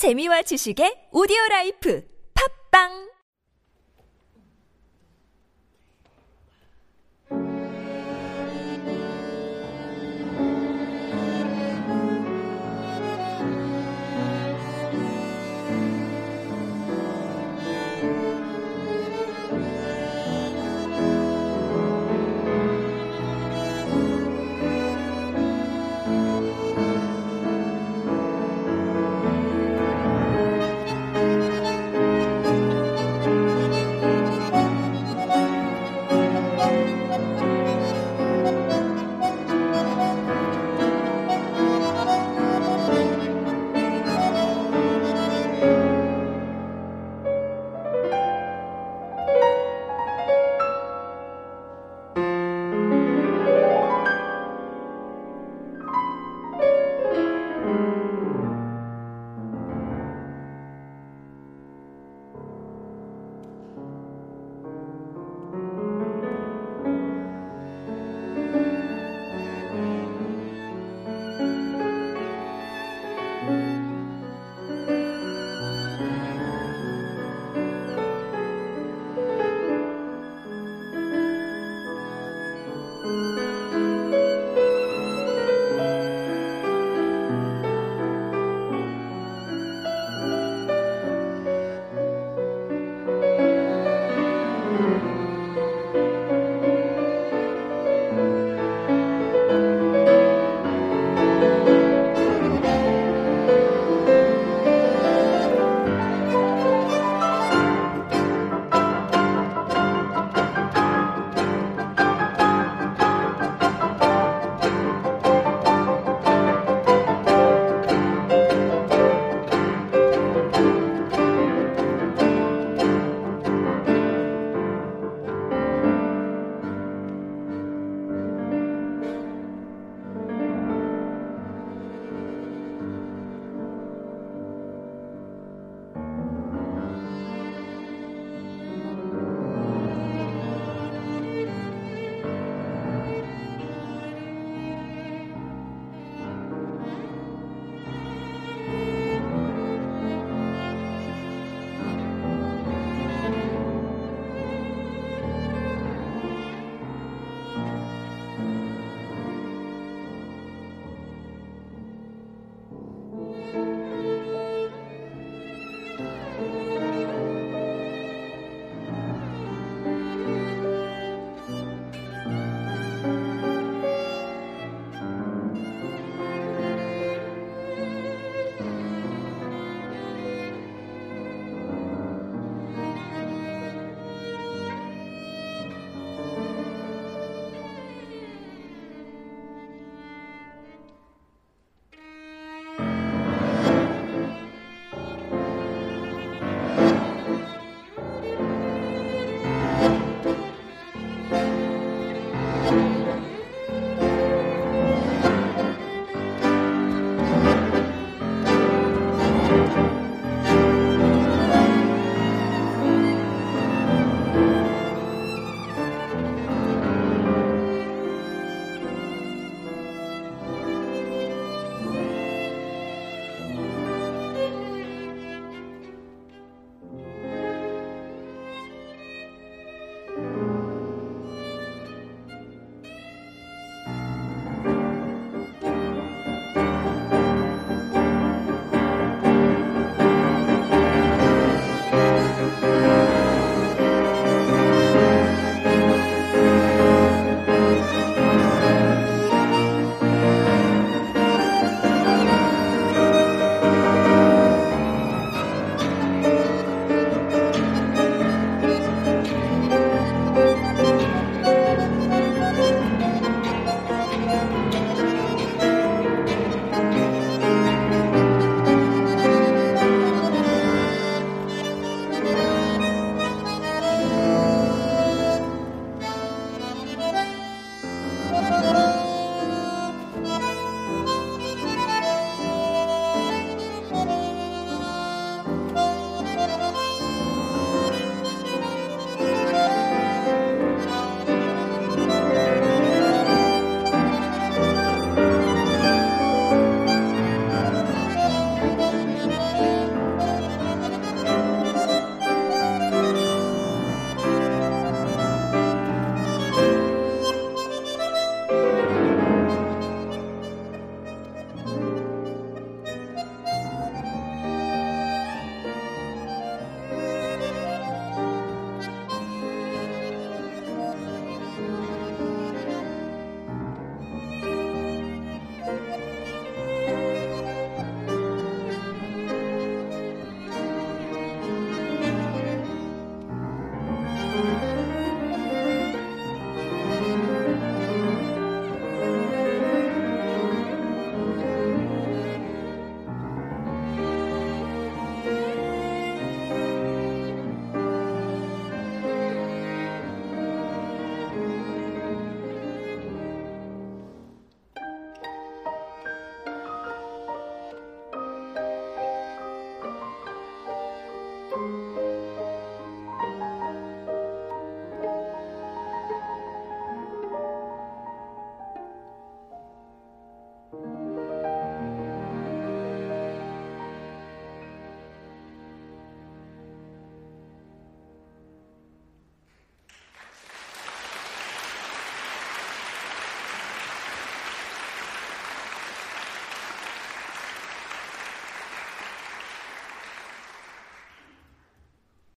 재미와 지식의 오디오 라이프. 팝빵